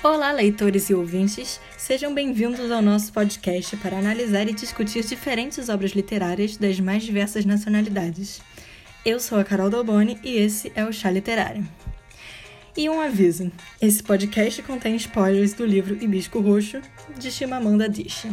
Olá, leitores e ouvintes, sejam bem-vindos ao nosso podcast para analisar e discutir diferentes obras literárias das mais diversas nacionalidades. Eu sou a Carol Dalboni e esse é o Chá Literário. E um aviso: esse podcast contém spoilers do livro Hibisco Roxo, de Chimamanda Adichie.